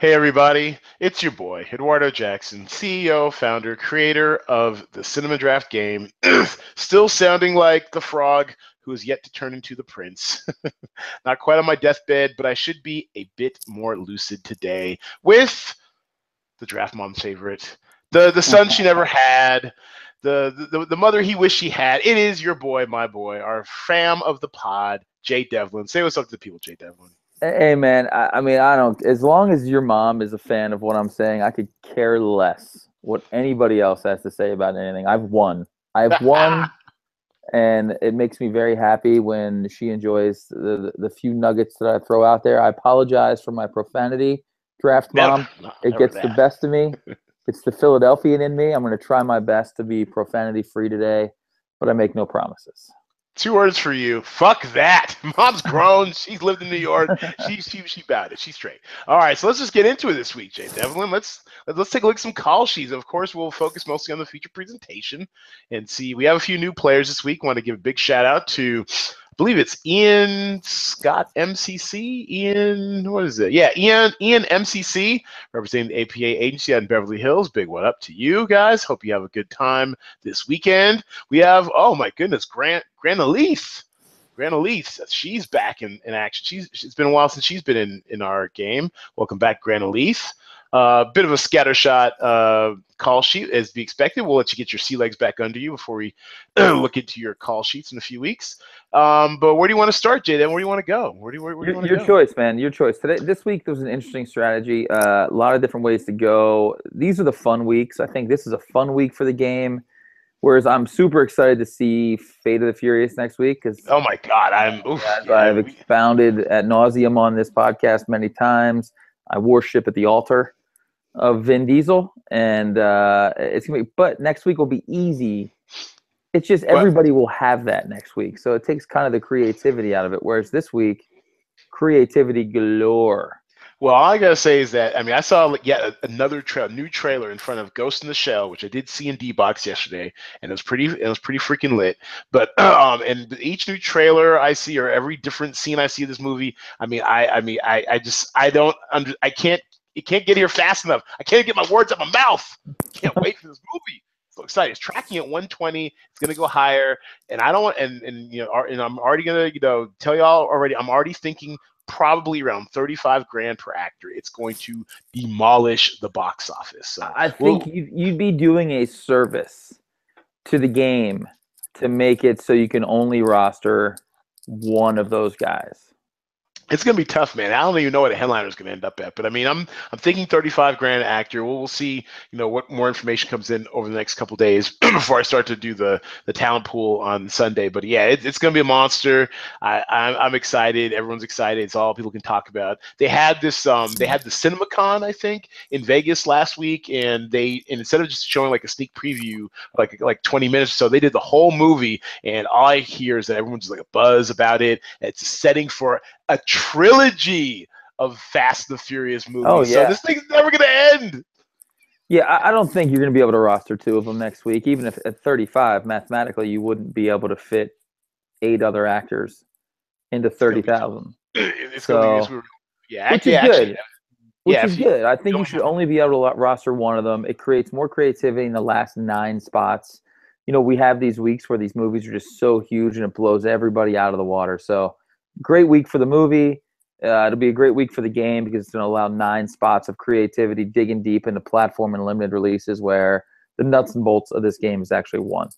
Hey, everybody, it's your boy, Eduardo Jackson, CEO, founder, creator of the Cinema Draft game, still sounding like the frog who is yet to turn into the prince. Not quite on my deathbed, but I should be a bit more lucid today with the draft mom's favorite, the, the son she never had, the, the, the mother he wished she had. It is your boy, my boy, our fam of the pod, Jay Devlin. Say what's up to the people, Jay Devlin. Hey man, I, I, mean I don't. As long as your mom is a fan of what I'm saying, I could care less what anybody else has to say about anything. I've won. I've won, and it makes me very happy when she enjoys the, the, the few nuggets that I throw out there. I apologize for my profanity, draft mom. Never, it gets that. the best of me. it's the Philadelphian in me. I'm going to try my best to be profanity free today, but I make no promises. Two words for you. Fuck that. Mom's grown. She's lived in New York. She she she bad it. She's straight. All right, so let's just get into it this week, Jay Devlin. Let's let's take a look at some call sheets. Of course, we'll focus mostly on the feature presentation and see. We have a few new players this week. Want to give a big shout out to believe it's Ian Scott MCC. Ian, what is it? Yeah, Ian Ian MCC representing the APA agency out in Beverly Hills. Big one up to you guys. Hope you have a good time this weekend. We have oh my goodness, Grant Grant Elise. Grant Elise, she's back in, in action. She's it's been a while since she's been in in our game. Welcome back, Grant Elise. A uh, bit of a scattershot uh, call sheet as be expected. We'll let you get your sea legs back under you before we look into your call sheets in a few weeks. Um, but where do you want to start, Jay? Then where do you want to go? Where do you, where, where do you want to Your choice, man. Your choice. Today, this week, there was an interesting strategy. Uh, a lot of different ways to go. These are the fun weeks. I think this is a fun week for the game. Whereas I'm super excited to see Fate of the Furious next week because oh my god, I'm oof, yeah, I've expounded at nauseum on this podcast many times. I worship at the altar of Vin Diesel, and uh, it's gonna be. But next week will be easy. It's just everybody will have that next week, so it takes kind of the creativity out of it. Whereas this week, creativity galore. Well, all I gotta say is that I mean I saw yet another tra- new trailer in front of Ghost in the Shell, which I did see in D box yesterday, and it was pretty it was pretty freaking lit. But um, and each new trailer I see or every different scene I see of this movie, I mean I I mean I I just I don't under I can't it can't get here fast enough. I can't get my words out my mouth. Can't wait for this movie. So excited. It's tracking at 120. It's gonna go higher, and I don't want and and you know and I'm already gonna you know tell y'all already. I'm already thinking probably around 35 grand per actor. It's going to demolish the box office. So I think you'd be doing a service to the game to make it so you can only roster one of those guys it's gonna be tough, man. I don't even know what a headliner is gonna end up at, but I mean, I'm I'm thinking 35 grand actor. We'll, we'll see, you know, what more information comes in over the next couple days before I start to do the the talent pool on Sunday. But yeah, it, it's gonna be a monster. I, I'm, I'm excited. Everyone's excited. It's all people can talk about. They had this um they had the CinemaCon I think in Vegas last week, and they and instead of just showing like a sneak preview like like 20 minutes or so, they did the whole movie, and all I hear is that everyone's like a buzz about it. It's a setting for a trilogy of Fast and the Furious movies. Oh, yeah. So this thing's never going to end. Yeah, I, I don't think you're going to be able to roster two of them next week. Even if at 35, mathematically, you wouldn't be able to fit eight other actors into 30,000. It's so, going to be, yeah, which is good. Actually, which yeah, is good. I think you should only be able to roster one of them. It creates more creativity in the last nine spots. You know, we have these weeks where these movies are just so huge and it blows everybody out of the water. So great week for the movie. Uh, it'll be a great week for the game because it's going to allow nine spots of creativity digging deep into platform and limited releases where the nuts and bolts of this game is actually won.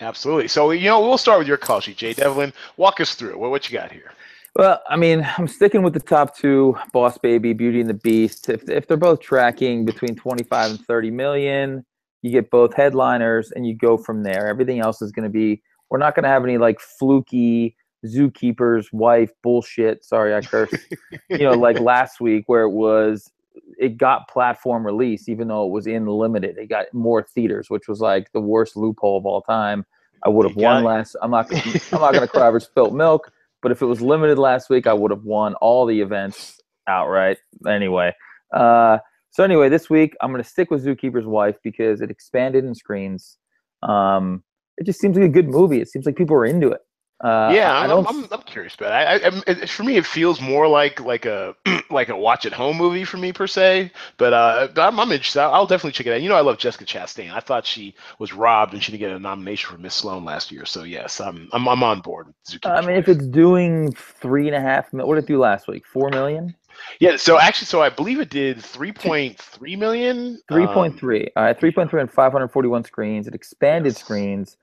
Absolutely. So, you know, we'll start with your call sheet, Jay Devlin. Walk us through What, what you got here? Well, I mean, I'm sticking with the top two, Boss Baby, Beauty and the Beast. If, if they're both tracking between 25 and 30 million, you get both headliners and you go from there. Everything else is going to be, we're not going to have any like fluky zookeeper's wife bullshit. Sorry, I cursed. you know, like last week where it was it got platform release even though it was in limited. It got more theaters, which was like the worst loophole of all time. I would have won last. I'm not. I'm not going to cry over spilt milk. But if it was limited last week, I would have won all the events outright. Anyway, uh, so anyway, this week I'm going to stick with Zookeeper's Wife because it expanded in screens. Um, it just seems like a good movie. It seems like people are into it. Uh, yeah, I I'm, don't. I'm, I'm curious about it. I, I, it. For me, it feels more like like a like a watch at home movie for me per se. But uh, but I'm, I'm interested. I'll definitely check it out. You know, I love Jessica Chastain. I thought she was robbed and she didn't get a nomination for Miss Sloane last year. So yes, I'm I'm, I'm on board. I mean, if it's doing three and a half, what did it do last week? Four million. yeah, so actually, so I believe it did 3.3 million. Three Um, point three. All right, three point three on five hundred forty-one screens. It expanded Yes. screens.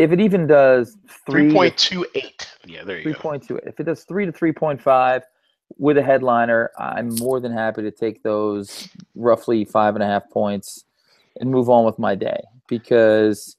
If it even does three, 3.28. Yeah, there you three go. point two, if it does three to three point five with a headliner, I'm more than happy to take those roughly five and a half points and move on with my day because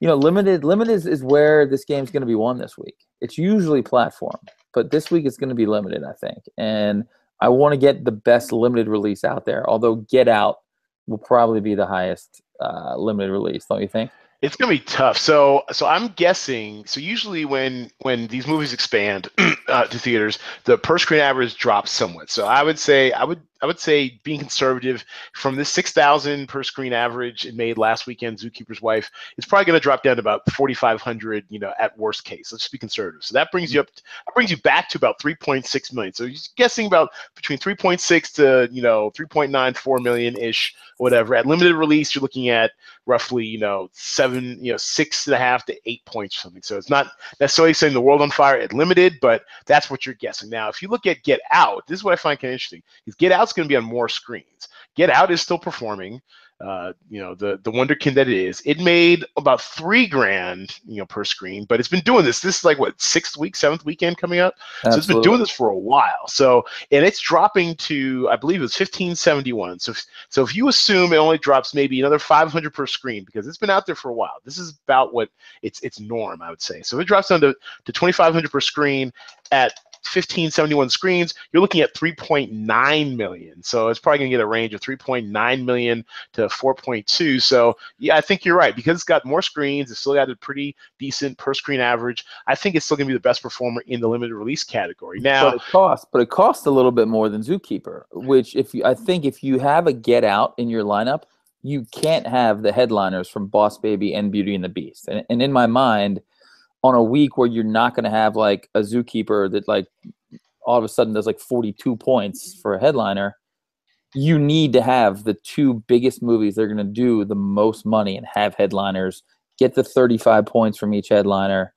you know limited limited is, is where this game's going to be won this week. It's usually platform, but this week it's going to be limited, I think, and I want to get the best limited release out there. Although Get Out will probably be the highest uh, limited release, don't you think? It's gonna be tough. So, so I'm guessing. So usually when when these movies expand uh, to theaters, the per screen average drops somewhat. So I would say I would I would say being conservative from this six thousand per screen average it made last weekend, Zookeeper's Wife, it's probably gonna drop down to about forty five hundred. You know, at worst case. Let's just be conservative. So that brings you up. That brings you back to about three point six million. So you're guessing about between three point six to you know three point nine four million ish, whatever. At limited release, you're looking at roughly, you know, seven, you know, six and a half to eight points or something. So it's not necessarily saying the world on fire at limited, but that's what you're guessing. Now, if you look at Get Out, this is what I find kind of interesting. Is Get Out's going to be on more screens. Get Out is still performing. Uh, you know, the the wonderkin that it is. It made about three grand, you know, per screen, but it's been doing this. This is like what sixth week, seventh weekend coming up. So it's been doing this for a while. So and it's dropping to I believe it was 1571. So if- so if you assume it only drops maybe another 500 per screen because it's been out there for a while. This is about what its its norm I would say. So if it drops down to, to 2500 per screen at 1571 screens, you're looking at 3.9 million. So it's probably going to get a range of 3.9 million to 4.2. So yeah, I think you're right because it's got more screens. It's still got a pretty decent per screen average. I think it's still going to be the best performer in the limited release category. Now, but it costs, but it costs a little bit more than Zookeeper. Which, if you, I think, if you have a Get Out in your lineup, you can't have the headliners from Boss Baby and Beauty and the Beast. And, and in my mind, on a week where you're not going to have like a Zookeeper that like all of a sudden does like 42 points for a headliner, you need to have the two biggest movies that are going to do the most money and have headliners get the 35 points from each headliner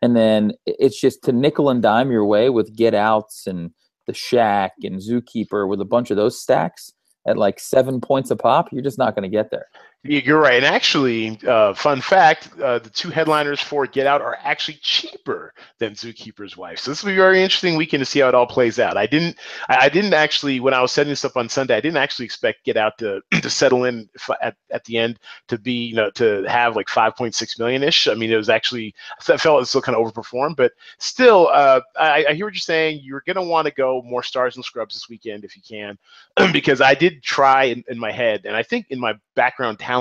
and then it's just to nickel and dime your way with get outs and the shack and zookeeper with a bunch of those stacks at like seven points a pop you're just not going to get there You're right. And actually, uh, fun fact: uh, the two headliners for Get Out are actually cheaper than Zookeeper's Wife. So this will be very interesting weekend to see how it all plays out. I didn't, I, didn't actually, when I was setting this up on Sunday, I didn't actually expect Get Out to to settle in at, at the end to be, you know, to have like 5.6 million ish. I mean, it was actually, I felt it still kind of overperformed, but still, uh, I, I hear what you're saying. You're gonna want to go more stars and scrubs this weekend if you can, because I did try in, in my head, and I think in my background talent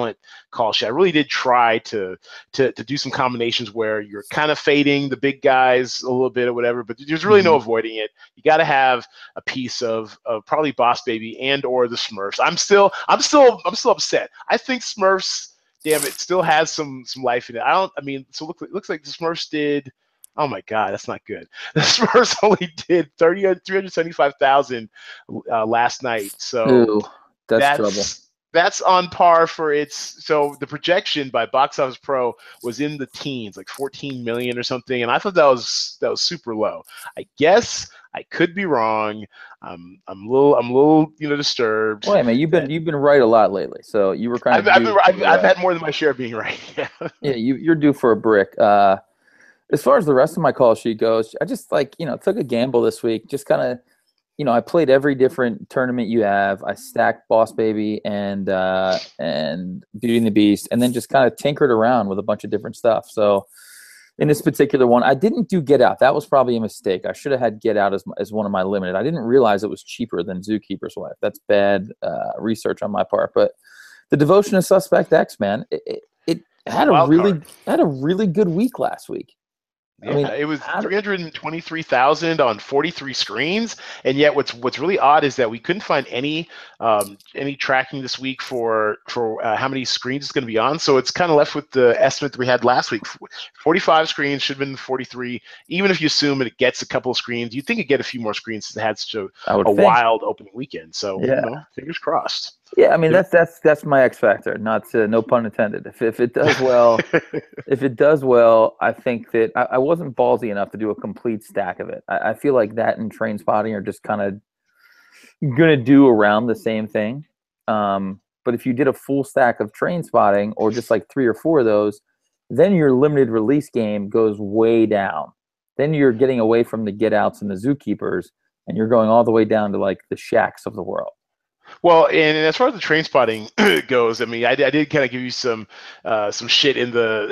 call sheet, I really did try to to to do some combinations where you're kind of fading the big guys a little bit or whatever, but there's really no avoiding it. You got to have a piece of of probably Boss Baby and or the Smurfs. I'm still I'm still I'm still upset. I think Smurfs, damn it, still has some some life in it. I don't. I mean, so look, it looks like the Smurfs did. Oh my God, that's not good. The Spurs only did 30, 375,000 uh, last night. So Ooh, that's, that's trouble that's on par for its so the projection by box office pro was in the teens like 14 million or something and i thought that was that was super low. I guess i could be wrong. I'm i'm a little i'm a little you know disturbed. Wait man you've been you've been right a lot lately so you were kind I've, of I've, been, I've, I've uh, had more than my share of being right yeah. Yeah you, you're due for a brick. Uh as far as the rest of my call sheet goes i just like you know took a gamble this week just kind of you know i played every different tournament you have. I stacked boss baby and uh and beauty and the beast and then just kind of tinkered around with a bunch of different stuff. So in this particular one i didn't do get out. That was probably a mistake. I should have had get out as, as one of my limited. I didn't realize it was cheaper than zookeeper's wife. That's bad uh, research on my part. But the devotion of suspect x man it, it, it had a really card. had a really good week last week Yeah, I mean, it was three hundred and twenty-three thousand on forty-three screens, and yet what's what's really odd is that we couldn't find any um, any tracking this week for for uh, how many screens it's going to be on. So it's kind of left with the estimate that we had last week: forty-five screens should have been forty-three. Even if you assume it gets a couple of screens, you think it get a few more screens since it had such a, a wild opening weekend. So yeah. you know, fingers crossed. Yeah, I mean that's that's that's my X factor. Not to, no pun intended. If if it does well, if it does well, I think that I, I, wasn't ballsy enough to do a complete stack of it. I, I feel like that and Trainspotting are just kind of gonna do around the same thing. Um, but if you did a full stack of Trainspotting or just like three or four of those, then your limited release game goes way down. Then you're getting away from the get outs and the zookeepers, and you're going all the way down to like the shacks of the world. Well, and, as far as the Trainspotting goes, I mean, I, I did kind of give you some uh, some shit in the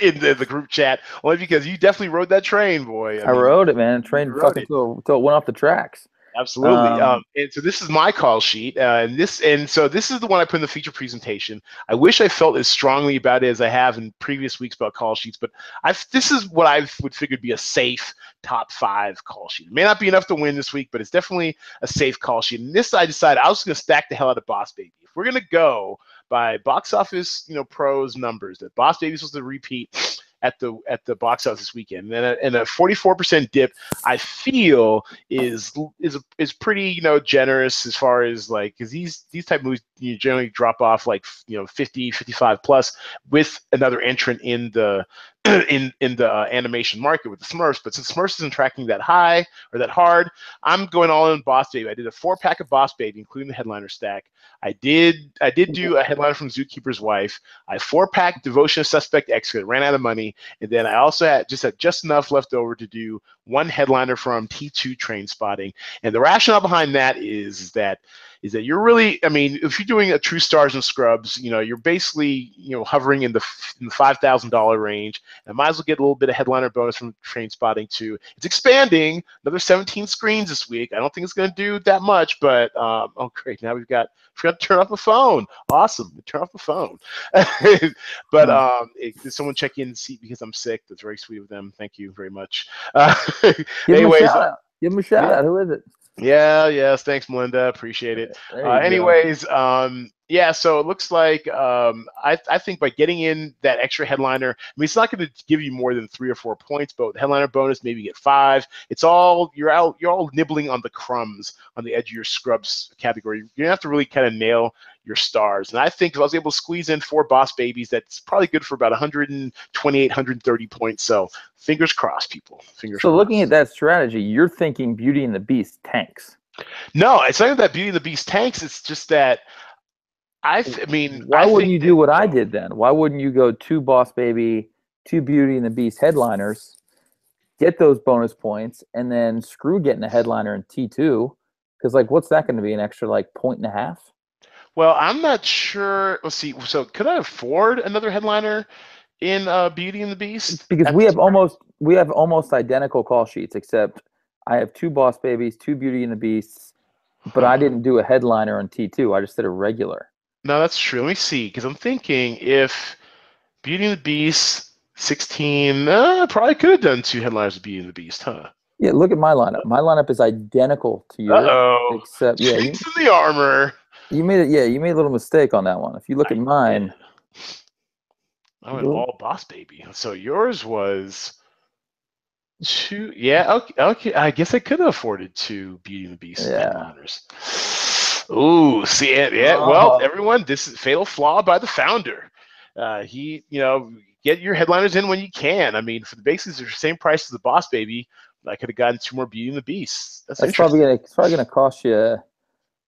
in the, the, group chat, only because you definitely rode that train, boy. I, I mean, rode it, man. Train fucking until it. it went off the tracks. Absolutely. Um, um, and so this is my call sheet, uh, and this and so this is the one I put in the feature presentation. I wish I felt as strongly about it as I have in previous weeks about call sheets, but I've this is what I would figure would be a safe top five call sheet. It may not be enough to win this week, but it's definitely a safe call sheet. And this I decided I was going to stack the hell out of Boss Baby. If we're going to go by box office, you know, pros numbers that Boss Baby is supposed to repeat at the at the box office this weekend, and a, and a 44% dip, I feel is is is pretty you know generous as far as like because these these type movies you generally drop off like you know 50 55 plus with another entrant in the in in the uh, animation market with the Smurfs. But since Smurfs isn't tracking that high or that hard, I'm going all in Boss Baby. I did a four pack of Boss Baby, including the headliner stack. I did I did do a headliner from Zookeeper's Wife. I four pack Devotion of Suspect X. Ran out of money, and then I also had just had just enough left over to do one headliner from T2 Trainspotting. And the rationale behind that is that is that you're really, I mean, if you're doing a True Stars and Scrubs, you know, you're basically, you know, hovering in the, in the five thousand dollar range. And I might as well get a little bit of headliner bonus from Trainspotting too. It's expanding, another 17 screens this week. I don't think it's going to do that much, but um, oh great, now we've got forgot to turn off the phone. Awesome, turn off the phone. but hmm. um, it, did someone check in seat because I'm sick? That's very sweet of them. Thank you very much. Uh, Give anyways, him a shout out. Give him a shout out. Who is it? Yeah, yes. Thanks, Melinda. Appreciate it. Uh, anyways, um, yeah, so it looks like um, I, I think by getting in that extra headliner, I mean, it's not going to give you more than three or four points, but headliner bonus, maybe get five. It's all you're out, you're all nibbling on the crumbs on the edge of your scrubs category. You're gonna have to really kind of nail your stars. And I think if I was able to squeeze in four boss babies, that's probably good for about 128, 130 points. So fingers crossed, people. Fingers. So crossed. looking at that strategy, you're thinking Beauty and the Beast tanks. No, it's not that Beauty and the Beast tanks. It's just that I, th- I mean, why I wouldn't you do what I did then? Why wouldn't you go two Boss Baby, two Beauty and the Beast headliners, get those bonus points, and then screw getting a headliner in T two? Because like, what's that going to be? An extra like point and a half? Well, I'm not sure. Let's see. So, could I afford another headliner in uh, Beauty and the Beast? Because we have time? almost we have almost identical call sheets, except I have two Boss Babies, two Beauty and the Beasts, but I didn't do a headliner on T2. I just did a regular. No, that's true. Let me see, because I'm thinking if Beauty and the Beast 16, uh, probably could have done two headliners of Beauty and the Beast, huh? Yeah, look at my lineup. My lineup is identical to yours. Oh, except yeah, you, in the armor. You made it. Yeah, you made a little mistake on that one. If you look I at mine, I went all boss baby. So yours was two. Yeah, okay. Okay, I guess I could have afforded two Beauty and the Beast yeah. headliners. Ooh, see it? Yeah. Uh-huh. Well, everyone, this is fatal flaw by the founder. Uh, he, you know, get your headliners in when you can. I mean, for the basics, they're the same price as the Boss Baby. I could have gotten two more Beauty and the Beast. That's, That's probably gonna it's probably gonna cost you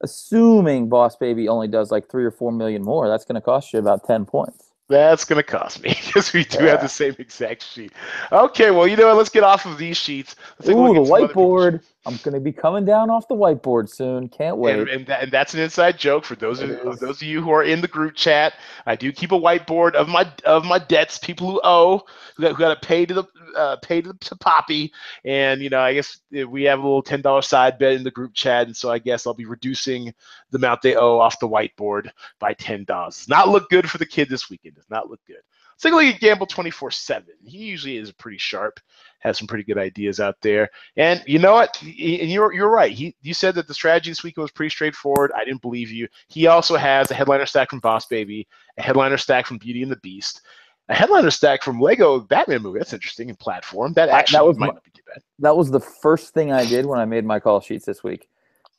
assuming Boss Baby only does like three or four million more, that's going to cost you about 10 points. That's going to cost me because we do yeah. have the same exact sheet. Okay, well, you know what? Let's get off of these sheets. Let's Ooh, the whiteboard. I'm going to be coming down off the whiteboard soon. Can't wait. And, and, that, and that's an inside joke for those of, those of you who are in the group chat. I do keep a whiteboard of my of my debts, people who owe, who got, who got to pay to the uh, pay to, Poppy, and you know, I guess we have a little ten dollar side bet in the group chat, and so I guess I'll be reducing the amount they owe off the whiteboard by ten dollars. Does not look good for the kid this weekend. Does not look good. Let's take a look at Gamble 24 7. He usually is pretty sharp, has some pretty good ideas out there. And you know what? And you're, you're right. He, you said that the strategy this weekend was pretty straightforward. I didn't believe you. He also has a headliner stack from Boss Baby, a headliner stack from Beauty and the Beast, a headliner stack from Lego Batman movie. That's interesting and platform. That actually that was might my, not be too bad. That was the first thing I did when I made my call sheets this week.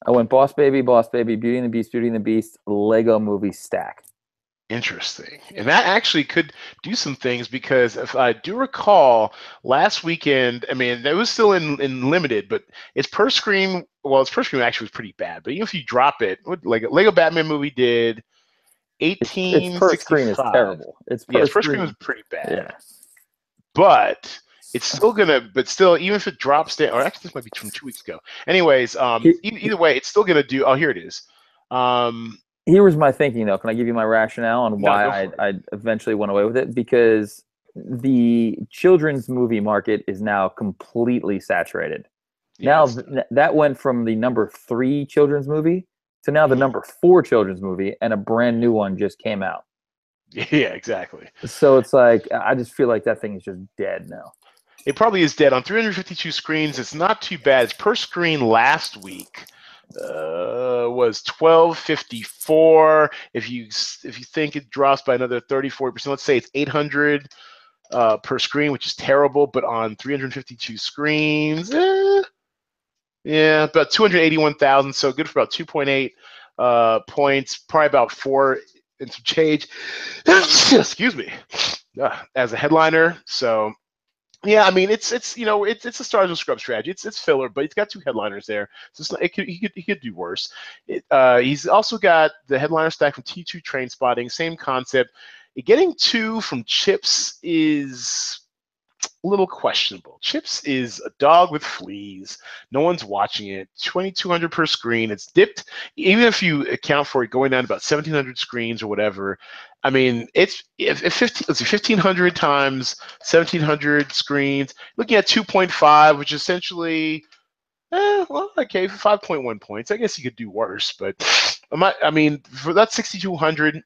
I went Boss Baby, Boss Baby, Beauty and the Beast, Beauty and the Beast, Lego movie stack. Interesting. And that actually could do some things because if I do recall last weekend, I mean, it was still in, in limited, but it's per screen. Well, its per screen actually was pretty bad. But even if you drop it, what like Lego Batman movie did, eighteen. Its, per screen is terrible. It's per yeah, its screen was pretty bad. Yeah. But it's still gonna, but still, even if it drops down, or actually, this might be from two weeks ago. Anyways, um, either way, it's still gonna do. Oh, here it is. Um, here was my thinking, though. Can I give you my rationale on why no, I, I eventually went away with it? Because the children's movie market is now completely saturated. Yes. Now th- that went from the number three children's movie to now the number four children's movie, and a brand new one just came out. Yeah, exactly. So it's like I just feel like that thing is just dead now. It probably is dead on 352 screens. It's not too bad. It's per screen last week uh, was 1254. If you if you think it drops by another 30 40%, let's say it's 800 uh, per screen, which is terrible, but on 352 screens, eh, yeah, about 281,000. So good for about 2.8 uh, points, probably about four and some change. Excuse me, uh, as a headliner. So yeah, I mean it's it's you know it's it's a stars and scrub strategy. It's it's filler, but he's got two headliners there, so not, it could he could he could do worse. It, uh, he's also got the headliner stack from T2 Trainspotting, same concept. Getting two from Chips is a little questionable. Chips is a dog with fleas. No one's watching it. 2200 per screen. It's dipped, even if you account for it going down about 1700 screens or whatever. I mean, it's if, if 15, let's see, 1500 times 1700 screens, looking at 2.5, which essentially, eh, well, okay, 5.1 points. I guess you could do worse, but I mean, for that 6200,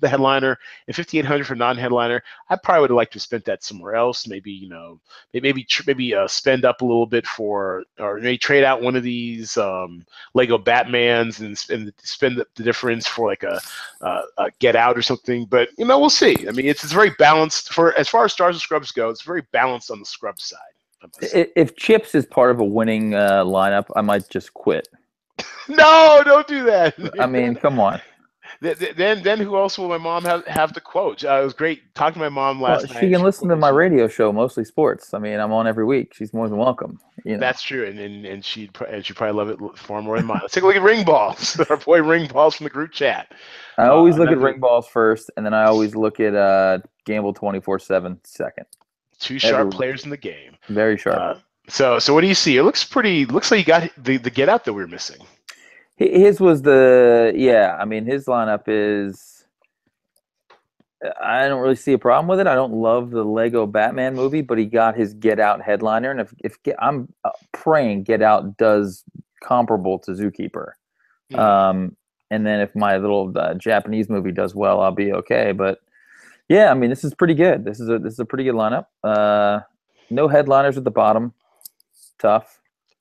the headliner and 5800 for non-headliner i probably would have liked to have spent that somewhere else maybe you know maybe maybe uh, spend up a little bit for or maybe trade out one of these um, lego batmans and, and spend the, the difference for like a, a, a, get out or something but you know we'll see. I mean it's, it's very balanced for as far as stars and scrubs go it's very balanced on the scrub side if chips is part of a winning uh, lineup i might just quit. No don't do that. I mean come on then then who else will my mom have, have to quote? Uh, it was great talking to my mom last well, night. She can listen to my radio show, mostly sports. I mean, I'm on every week. She's more than welcome. You know? That's true, and and, and she'd and she probably love it far more than mine. Let's take a look at ring balls. Our boy ring balls from the group chat. I always uh, look at ring balls first, and then I always look at uh, gamble 24/7 second. Two sharp every players in the game. Very sharp. Uh, so so what do you see? It looks pretty. Looks like you got the the get out that we are missing. His was the yeah. I mean, his lineup is. I don't really see a problem with it. I don't love the Lego Batman movie, but he got his Get Out headliner, and if if I'm uh, praying Get Out does comparable to Zookeeper, mm. um, and then if my little uh, Japanese movie does well, I'll be okay. But yeah, I mean, this is pretty good. This is a this is a pretty good lineup. Uh, no headliners at the bottom. Tough.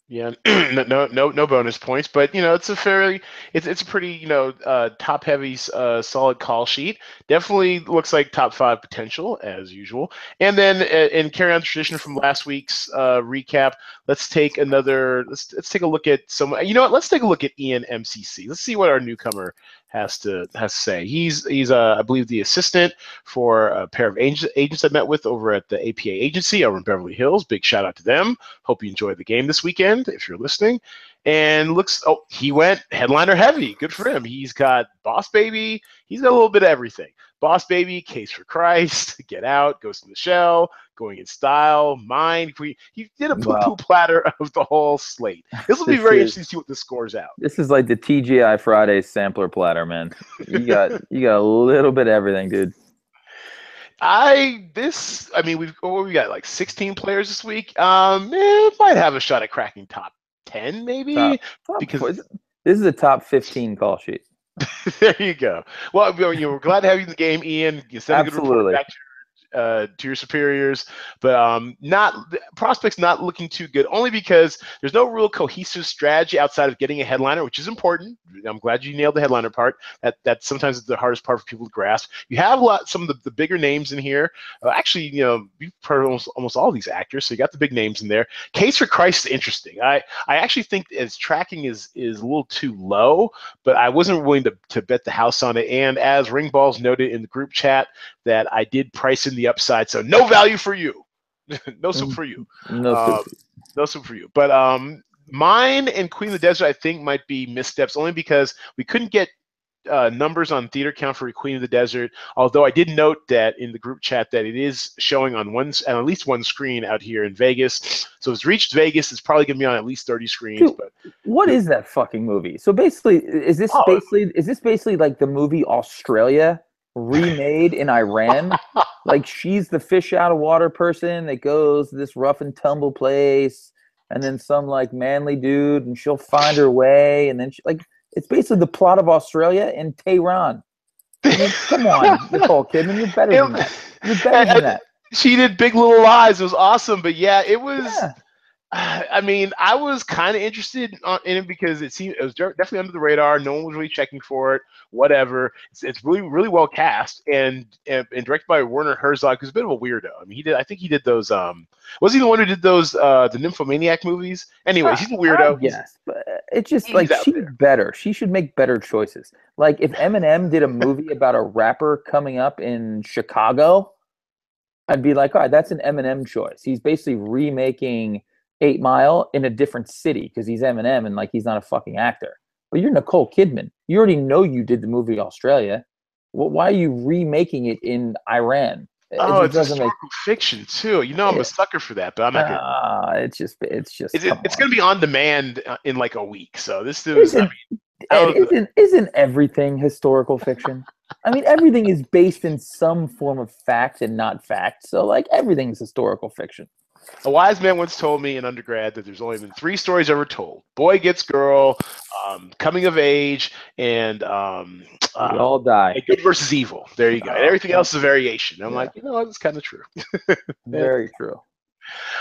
Yeah, no, no, no bonus points, but you know it's a fairly, it's it's a pretty you know uh, top heavy, uh, solid call sheet. Definitely looks like top five potential as usual. And then uh, in carry on tradition from last week's uh, recap, let's take another. Let's let's take a look at some. You know what? Let's take a look at Ian MCC. Let's see what our newcomer has to has to say. He's he's uh, I believe the assistant for a pair of agents, agents I met with over at the APA agency over in Beverly Hills. Big shout out to them. Hope you enjoyed the game this weekend if you're listening. And looks oh he went headliner heavy. Good for him. He's got Boss Baby. He's got a little bit of everything. Boss Baby, Case for Christ, Get Out, Ghost in the Shell, Going in Style, Mind. We, He did a poo poo wow. platter of the whole slate. This will be very is, interesting to see what the scores out. This is like the TGI Friday sampler platter, man. You got you got a little bit of everything, dude. I this I mean we've what we got like 16 players this week. Um, eh, might have a shot at cracking top 10 maybe top, top because this is a top 15 call sheet. there you go. Well, you know, we're glad to have you in the game, Ian. Send Absolutely. a good report back to uh, to your superiors, but um, not prospects not looking too good. Only because there's no real cohesive strategy outside of getting a headliner, which is important. I'm glad you nailed the headliner part. That that sometimes is the hardest part for people to grasp. You have a lot some of the, the bigger names in here. Uh, actually, you know, you've heard almost, almost all these actors, so you got the big names in there. Case for Christ is interesting. I I actually think as tracking is is a little too low, but I wasn't willing to to bet the house on it. And as Ringballs noted in the group chat, that I did price in the upside, so no value for you, no soup for you, No, um, no soup for you. But um, mine and Queen of the Desert, I think, might be missteps only because we couldn't get uh, numbers on theater count for Queen of the Desert. Although I did note that in the group chat that it is showing on one, at least one screen out here in Vegas. So it's reached Vegas. It's probably gonna be on at least thirty screens. Dude, but what is that fucking movie? So basically, is this Oh. basically is this basically like the movie Australia remade in Iran? like she's the fish out of water person that goes to this rough and tumble place, and then some like manly dude, and she'll find her way, and then she, like it's basically the plot of Australia in Tehran. I mean, come on, Nicole Kidman, you're better than that. You're better than that. she did Big Little Lies. It was awesome. But yeah, it was. Yeah. I mean, I was kind of interested in it because it seemed it was definitely under the radar. No one was really checking for it. Whatever. It's, it's really really well cast and, and and directed by Werner Herzog, who's a bit of a weirdo. I mean, he did. I think he did those. Um, was he the one who did those uh the Nymphomaniac movies? Anyways, he's a weirdo. Yes, but it's just he's like there. better. She should make better choices. Like if Eminem did a movie about a rapper coming up in Chicago, I'd be like, all right, that's an Eminem choice. He's basically remaking Eight Mile in a different city because he's Eminem and like he's not a fucking actor. But you're Nicole Kidman. You already know you did the movie Australia. Wh- Why are you remaking it in Iran? It Oh, it's doesn't make. historical fiction too. You know, I'm Yeah. a sucker for that, but I'm not. gonna, Ah, it's just, it's just. it's, it's going to be on demand uh, in like a week. So this is. I Isn't, mean, Ed, isn't, isn't everything historical fiction? I mean, everything is based in some form of fact and not fact. So, like, everything's historical fiction. A wise man once told me in undergrad that there's only been three stories ever told: boy gets girl, um, coming of age, and um, We uh, all die. good versus evil. There you go. And everything else is a variation. I'm Yeah. like, you know, that's kind of true. Very true.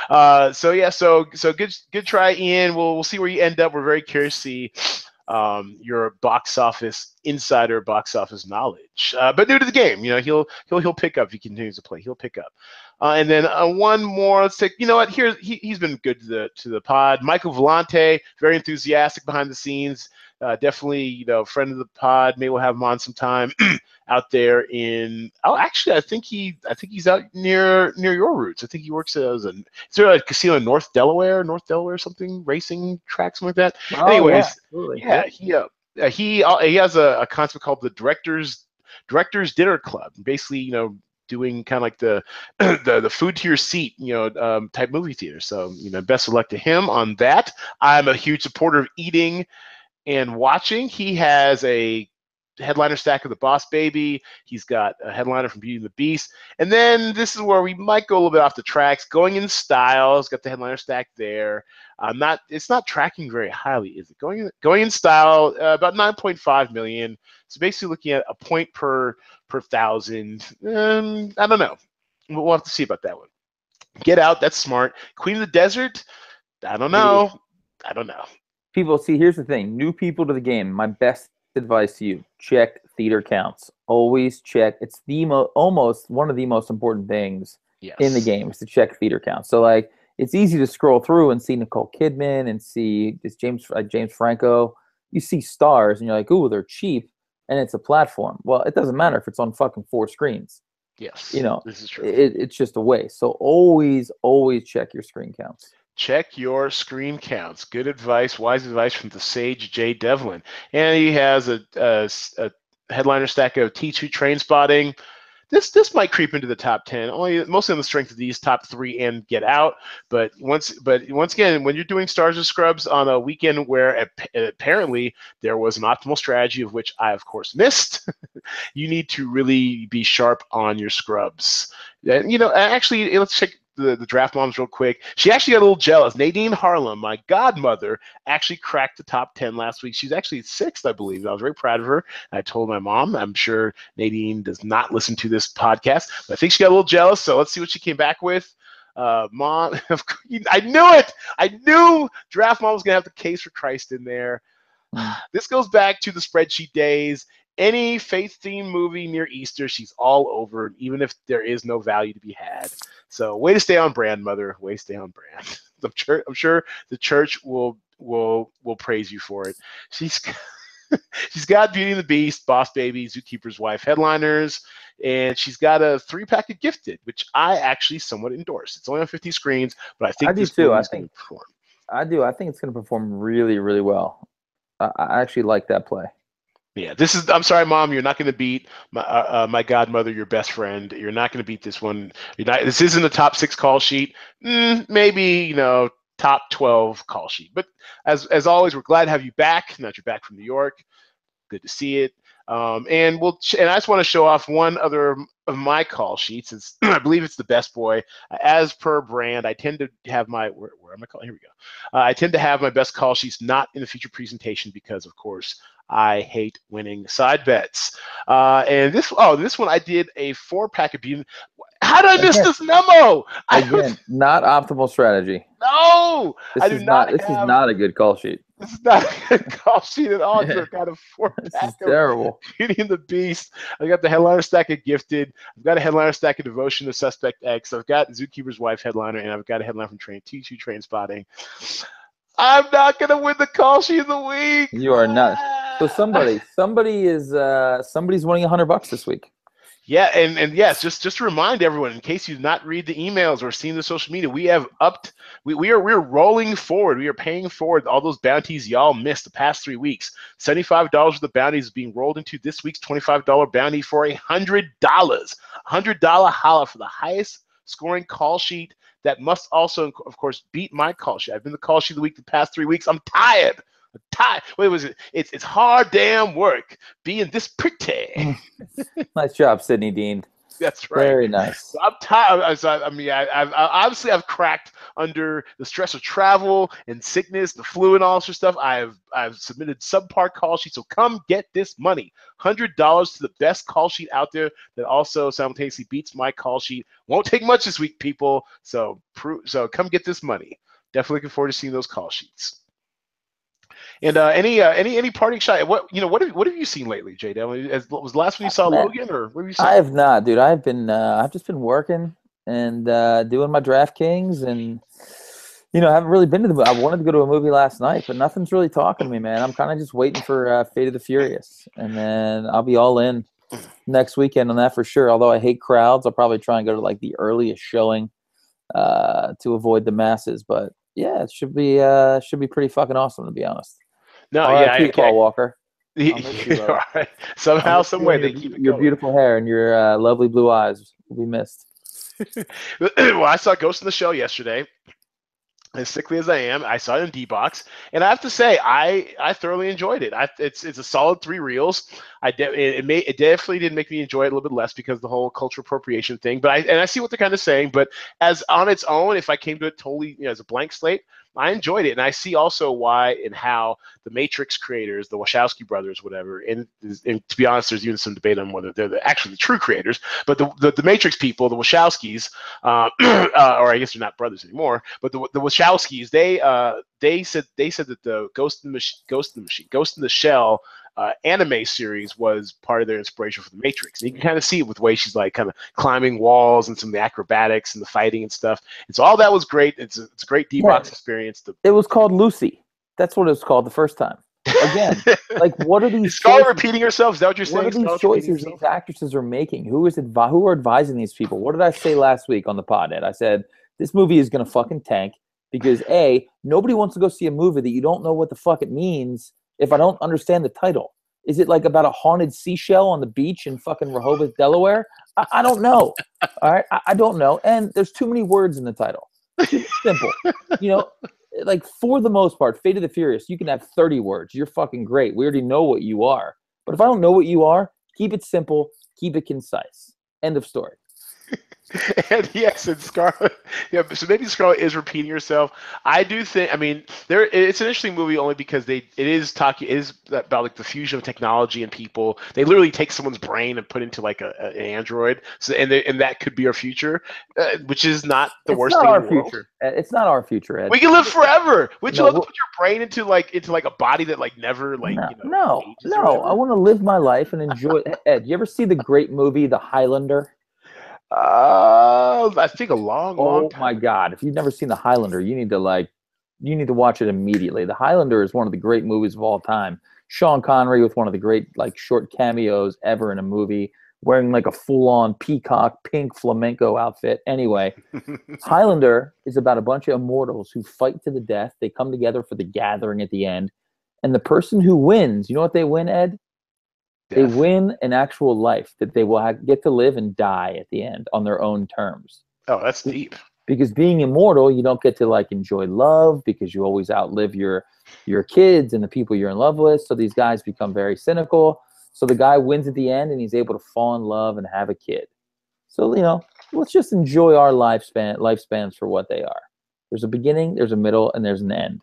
Uh, so yeah, so so good good try, Ian. We'll we'll see where you end up. We're very curious to see um, your box office insider box office knowledge. Uh, but new to the game, you know, he'll he'll he'll pick up if he continues to play. He'll pick up. Uh, and then uh, one more. Let's take. You know what? Here he he's been good to the to the pod. Michael Volante, very enthusiastic behind the scenes. Uh, definitely, you know, friend of the pod. Maybe we'll have him on sometime out there in. Oh, actually, I think he I think he's out near near your roots. I think he works as a is there a casino in North Delaware, North Delaware, something, racing track, something like that? Oh, Anyways, yeah. Yeah, he uh, uh, he uh, he has a, a concept called the directors directors dinner club. Basically, you know, doing kind of like the the the food to your seat, you know, um, type movie theater. So you know, best of luck to him on that. I'm a huge supporter of eating and watching. He has a headliner stack of the Boss Baby. He's got a headliner from Beauty and the Beast. And then this is where we might go a little bit off the tracks. Going in Styles got the headliner stack there. I'm not. It's not tracking very highly, is it? Going in, going in style, uh, about 9.5 million. So basically, looking at a point per per thousand. Um, I don't know. We'll have to see about that one. Get out. That's smart. Queen of the Desert. I don't know. I don't know. People, see, here's the thing new people to the game. My best advice to you check theater counts. Always check. It's the mo- almost one of the most important things Yes. in the game is to check theater counts. So like it's easy to scroll through and see Nicole Kidman and see this James uh, James Franco. You see stars and you're like, ooh, they're cheap, and it's a platform. Well, it doesn't matter if it's on fucking four screens. Yes. you know, This is true. It, it's just a waste. So always, always check your screen counts. Check your screen counts. Good advice, wise advice from the sage Jay Devlin. And he has a headliner stack of T2 Trainspotting. This this might creep into the top ten, only mostly on the strength of these top three and Get Out. But once but once again, when you're doing Stars of Scrubs on a weekend where ap- apparently there was an optimal strategy of which I of course missed, you need to really be sharp on your scrubs. And, you know, actually, let's check the, the draft moms real quick. She actually got a little jealous. Nadine Harlem, my godmother, actually cracked the top 10 last week. She's actually sixth, I believe. I was very proud of her. I told my mom, I'm sure Nadine does not listen to this podcast, but I think she got a little jealous. So let's see what she came back with. Uh, mom, I knew it. I knew Draft Mom was going to have the case for Christ in there. This goes back to the spreadsheet days any faith themed movie near Easter, she's all over, even if there is no value to be had. So, way to stay on brand, mother. Way to stay on brand. I'm sure, I'm sure the church will will will praise you for it. She's she's got Beauty and the Beast, Boss Baby, Zookeeper's Wife headliners, and she's got a three pack of Gifted, which I actually somewhat endorse. It's only on 50 screens, but I think I do too. I think- perform. I do. I think it's going to perform really, really well. I, I actually like that play. Yeah, this is. I'm sorry, mom. You're not going to beat my uh, uh, my godmother, your best friend. You're not going to beat this one. Not. This isn't a top six call sheet. Mm, maybe you know top twelve call sheet. But as as always, we're glad to have you back. Now that you're back from New York, good to see it. Um, and we'll and I just want to show off one other of my call sheets. It's I believe it's the best boy. As per brand, I tend to have my where, where am I calling? Here we go. Uh, I tend to have my best call sheets not in the feature presentation because, of course, I hate winning side bets. Uh, and this, oh, this one I did a four pack of beauty. How did I miss Again- this memo? I was, Again, not optimal strategy. no, This I do is not. This have, is not a good call sheet. This is not a good call sheet at all. It's got a four This is pack terrible. Beauty and the Beast. I got the headliner stack of Gifted. I've got a headliner stack of Devotion to Suspect X. I've got Zookeeper's Wife headliner, and I've got a headline from Train T2 Trainspotting. I'm not gonna win the call sheet of the week. You are not. So somebody, somebody is, uh, somebody's winning a hundred bucks this week. Yeah, and, and yes, just just to remind everyone, in case you did not read the emails or seen the social media, we have upped. We, we are we're rolling forward. We are paying forward all those bounties y'all missed the past three weeks. Seventy-five dollars of the bounties being rolled into this week's twenty-five dollar bounty for a hundred dollars. Hundred dollar holla for the highest scoring call sheet that must also, of course, beat my call sheet. I've been the call sheet of the week the past three weeks. I'm tired. I'm. Wait, was it? It's it's hard damn work being this pretty. Nice job, Sydney Dean. That's right. Very nice. So I'm tired. I, so I I mean, I, obviously I've cracked under the stress of travel and sickness, the flu, and all sorts of stuff. I've I've submitted subpar call sheets. So come get this money, hundred dollars to the best call sheet out there that also simultaneously beats my call sheet. Won't take much this week, people. So so come get this money. Definitely looking forward to seeing those call sheets. And uh, any uh, any any parting shot? What you know? What have what have you seen lately, Jay? As was the last one you saw Logan, or what have you seen? I have not, dude. I've been, uh, I've just been working and uh, doing my DraftKings, and you know, I haven't really been to the. I wanted to go to a movie last night, but nothing's really talking to me, man. I'm kind of just waiting for uh, Fate of the Furious, and then I'll be all in next weekend on that for sure. Although I hate crowds, I'll probably try and go to like the earliest showing uh, to avoid the masses. But yeah, it should be uh, should be pretty fucking awesome to be honest. No, RIP, Oh, yeah, I, Paul I, Walker. I'll you. All right. Somehow, I'll some way, they your, keep it your going. beautiful hair and your uh, lovely blue eyes will be missed. well, I saw Ghost in the Shell yesterday. As sickly as I am, I saw it in D box, and I have to say, I I thoroughly enjoyed it. I, it's it's a solid three reels. I de- it, it may it definitely didn't make me enjoy it a little bit less because of the whole cultural appropriation thing. But I and I see what they're kind of saying. But as on its own, if I came to it totally you know, as a blank slate, I enjoyed it, and I see also why and how the Matrix creators, the Wachowski brothers, whatever. And, and to be honest, there's even some debate on whether they're the, actually the true creators. But the, the the Matrix people, the Wachowskis, uh, uh, or I guess they're not brothers anymore. But the the Wachowskis, they uh they said they said that the Ghost in the Mach- Ghost in the Machine, Ghost in the Shell. Uh, anime series was part of their inspiration for the Matrix. And you can kind of see it with the way she's like kind of climbing walls and some of the acrobatics and the fighting and stuff. And so all that was great. It's a, it's a great D box Yeah. experience. The, It was called Lucy. That's what it was called the first time. Again, like what are these Is Scarlett choices- repeating herself? Is that what you're saying? what are these choices these actresses are making? Who is advi- who are advising these people? What did I say last week on the pod? Ed? I said this movie is gonna fucking tank because a nobody wants to go see a movie that you don't know what the fuck it means if I don't understand the title. Is it like about a haunted seashell on the beach in fucking Rehoboth, Delaware? I, I don't know. All right, I, I don't know. And there's too many words in the title. Simple. you know, like for the most part, Fate of the Furious, you can have 30 words. You're fucking great. We already know what you are. But if I don't know what you are, keep it simple, keep it concise. End of story. and yes, and Scarlett. Yeah, so maybe Scarlett is repeating herself. I do think. I mean, there. It's an interesting movie only because they. It is talking. It is about like the fusion of technology and people. They literally take someone's brain and put into like a, a an android. So and they, and that could be our future, uh, which is not the it's worst not thing our in the future. Ed. It's not our future, Ed. We can live forever. Would you No, love to we'll- put your brain into like into like a body that like never like no, you know no, no. I want to live my life and enjoy. Ed, you ever see the great movie The Highlander? Uh, I think a long, long Oh time. my God! If you've never seen The Highlander, you need to like, you need to watch it immediately. The Highlander is one of the great movies of all time. Sean Connery with one of the great like short cameos ever in a movie, wearing like a full-on peacock pink flamenco outfit. Anyway, Highlander is about a bunch of immortals who fight to the death. They come together for the gathering at the end, and the person who wins, you know what they win, Ed? They win an actual life that they will have, get to live and die at the end on their own terms. Oh, that's deep. Because being immortal, you don't get to like enjoy love because you always outlive your your kids and the people you're in love with. So these guys become very cynical. So the guy wins at the end and he's able to fall in love and have a kid. So you know, let's just enjoy our lifespan lifespans for what they are. There's a beginning, there's a middle, and there's an end.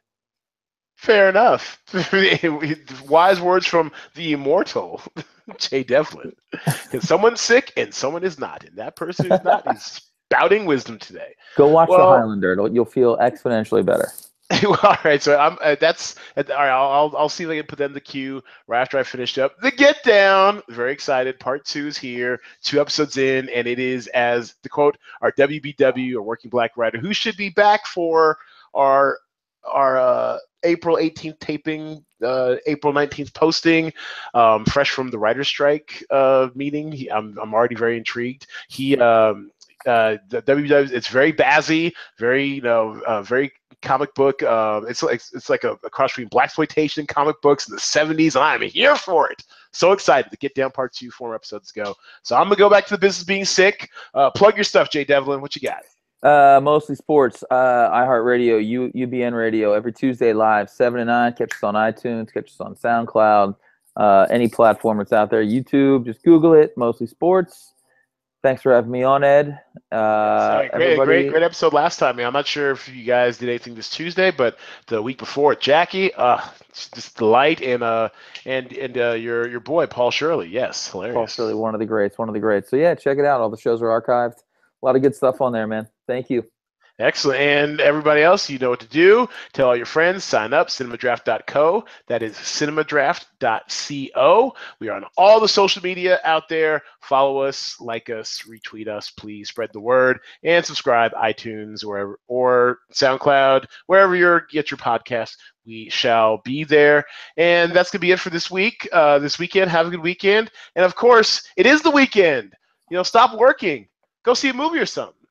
Fair enough. Wise words from the immortal Jay Devlin. Because someone's sick and someone is not, and that person is not is spouting wisdom today. Go watch Well- The Highlander. It'll, you'll feel exponentially better. all right, so I'm uh, that's all right. I'll, I'll see if I can put that in the queue right after I finished up the Get Down. Very excited. Part two is here. Two episodes in, and it is as the quote our WBW or Working Black Writer who should be back for our our uh, April 18th taping, uh, April 19th posting, um, fresh from the writer's strike uh, meeting. He, I'm I'm already very intrigued. He um, uh, the WBW it's very bazzy, very you know uh, very comic book. Uh, it's like it's like a, a cross between blaxploitation comic books in the '70s, and I'm here for it. So excited to get down part two, four episodes ago. So I'm gonna go back to the business being sick. Uh, plug your stuff, Jay Devlin. What you got? Uh, mostly sports. Uh, iHeartRadio, U, UBN Radio, every Tuesday live, 7 to 9. Catch us on iTunes, catch us on SoundCloud, uh, any platform that's out there. YouTube, just Google it, mostly sports. Thanks for having me on, Ed. Uh, great, great, great episode last time. Man. I'm not sure if you guys did anything this Tuesday, but the week before, Jackie, uh, just delight and uh and and uh, your your boy Paul Shirley, yes, hilarious. Paul Shirley, one of the greats, one of the greats. So, yeah, check it out. All the shows are archived. A lot of good stuff on there, man. Thank you. Excellent. And everybody else, you know what to do. Tell all your friends, sign up, cinemadraft.co. That is cinemadraft.co. We are on all the social media out there. Follow us, like us, retweet us, please spread the word, and subscribe iTunes or, or SoundCloud, wherever you get your podcast. We shall be there. And that's to be it for this week, uh, this weekend. Have a good weekend. And of course, it is the weekend. You know, stop working. Go see a movie or something.